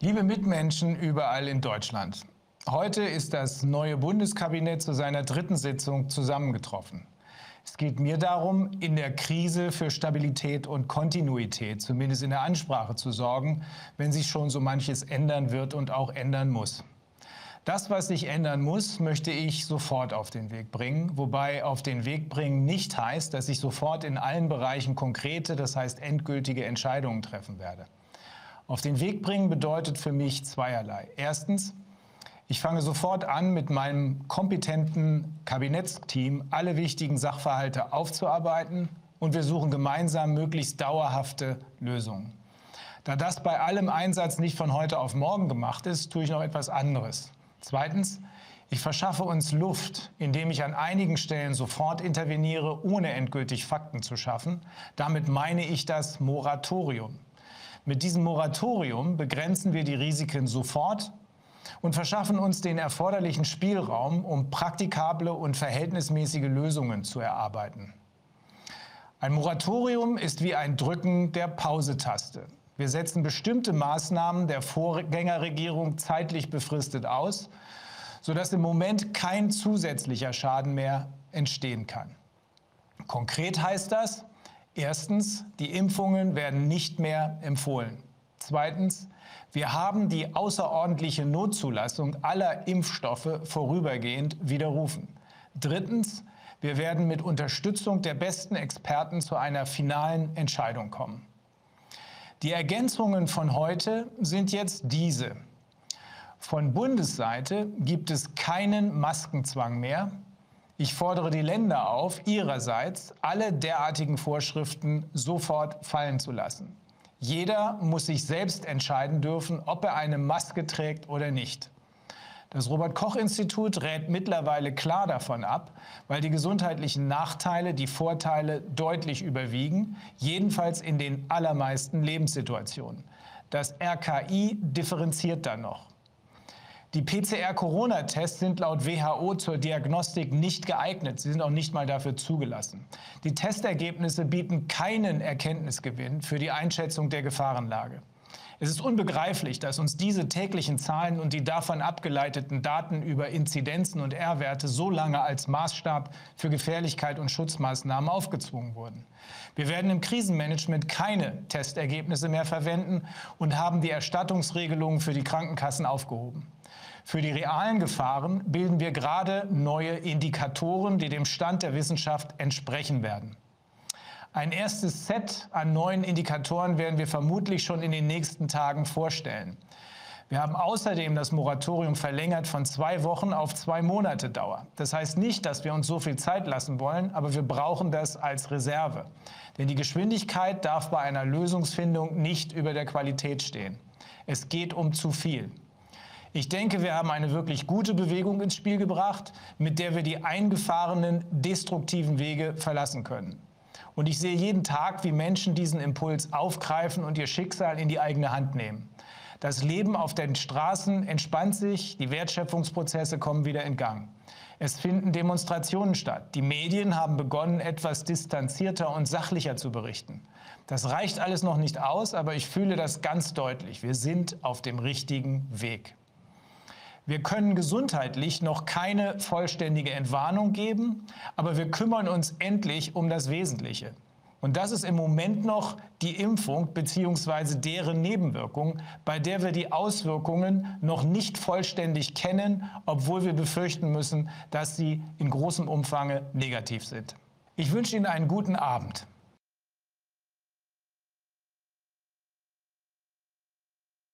Liebe Mitmenschen überall in Deutschland, heute ist das neue Bundeskabinett zu seiner dritten Sitzung zusammengetroffen. Es geht mir darum, in der Krise für Stabilität und Kontinuität, zumindest in der Ansprache zu sorgen, wenn sich schon so manches ändern wird und auch ändern muss. Das, was sich ändern muss, möchte ich sofort auf den Weg bringen, wobei auf den Weg bringen nicht heißt, dass ich sofort in allen Bereichen konkrete, das heißt endgültige Entscheidungen treffen werde. Auf den Weg bringen bedeutet für mich zweierlei. Erstens, ich fange sofort an, mit meinem kompetenten Kabinettsteam alle wichtigen Sachverhalte aufzuarbeiten und wir suchen gemeinsam möglichst dauerhafte Lösungen. Da das bei allem Einsatz nicht von heute auf morgen gemacht ist, tue ich noch etwas anderes. Zweitens, ich verschaffe uns Luft, indem ich an einigen Stellen sofort interveniere, ohne endgültig Fakten zu schaffen. Damit meine ich das Moratorium. Mit diesem Moratorium begrenzen wir die Risiken sofort und verschaffen uns den erforderlichen Spielraum, um praktikable und verhältnismäßige Lösungen zu erarbeiten. Ein Moratorium ist wie ein Drücken der Pausetaste. Wir setzen bestimmte Maßnahmen der Vorgängerregierung zeitlich befristet aus, sodass im Moment kein zusätzlicher Schaden mehr entstehen kann. Konkret heißt das, erstens, die Impfungen werden nicht mehr empfohlen. Zweitens, wir haben die außerordentliche Notzulassung aller Impfstoffe vorübergehend widerrufen. Drittens, wir werden mit Unterstützung der besten Experten zu einer finalen Entscheidung kommen. Die Ergänzungen von heute sind jetzt diese. Von Bundesseite gibt es keinen Maskenzwang mehr. Ich fordere die Länder auf, ihrerseits alle derartigen Vorschriften sofort fallen zu lassen. Jeder muss sich selbst entscheiden dürfen, ob er eine Maske trägt oder nicht. Das Robert-Koch-Institut rät mittlerweile klar davon ab, weil die gesundheitlichen Nachteile die Vorteile deutlich überwiegen, jedenfalls in den allermeisten Lebenssituationen. Das RKI differenziert dann noch. Die PCR-Corona-Tests sind laut WHO zur Diagnostik nicht geeignet. Sie sind auch nicht mal dafür zugelassen. Die Testergebnisse bieten keinen Erkenntnisgewinn für die Einschätzung der Gefahrenlage. Es ist unbegreiflich, dass uns diese täglichen Zahlen und die davon abgeleiteten Daten über Inzidenzen und R-Werte so lange als Maßstab für Gefährlichkeit und Schutzmaßnahmen aufgezwungen wurden. Wir werden im Krisenmanagement keine Testergebnisse mehr verwenden und haben die Erstattungsregelungen für die Krankenkassen aufgehoben. Für die realen Gefahren bilden wir gerade neue Indikatoren, die dem Stand der Wissenschaft entsprechen werden. Ein erstes Set an neuen Indikatoren werden wir vermutlich schon in den nächsten Tagen vorstellen. Wir haben außerdem das Moratorium verlängert von zwei Wochen auf zwei Monate Dauer. Das heißt nicht, dass wir uns so viel Zeit lassen wollen, aber wir brauchen das als Reserve. Denn die Geschwindigkeit darf bei einer Lösungsfindung nicht über der Qualität stehen. Es geht um zu viel. Ich denke, wir haben eine wirklich gute Bewegung ins Spiel gebracht, mit der wir die eingefahrenen destruktiven Wege verlassen können. Und ich sehe jeden Tag, wie Menschen diesen Impuls aufgreifen und ihr Schicksal in die eigene Hand nehmen. Das Leben auf den Straßen entspannt sich, die Wertschöpfungsprozesse kommen wieder in Gang. Es finden Demonstrationen statt. Die Medien haben begonnen, etwas distanzierter und sachlicher zu berichten. Das reicht alles noch nicht aus, aber ich fühle das ganz deutlich. Wir sind auf dem richtigen Weg. Wir können gesundheitlich noch keine vollständige Entwarnung geben, aber wir kümmern uns endlich um das Wesentliche. Und das ist im Moment noch die Impfung bzw. deren Nebenwirkung, bei der wir die Auswirkungen noch nicht vollständig kennen, obwohl wir befürchten müssen, dass sie in großem Umfang negativ sind. Ich wünsche Ihnen einen guten Abend.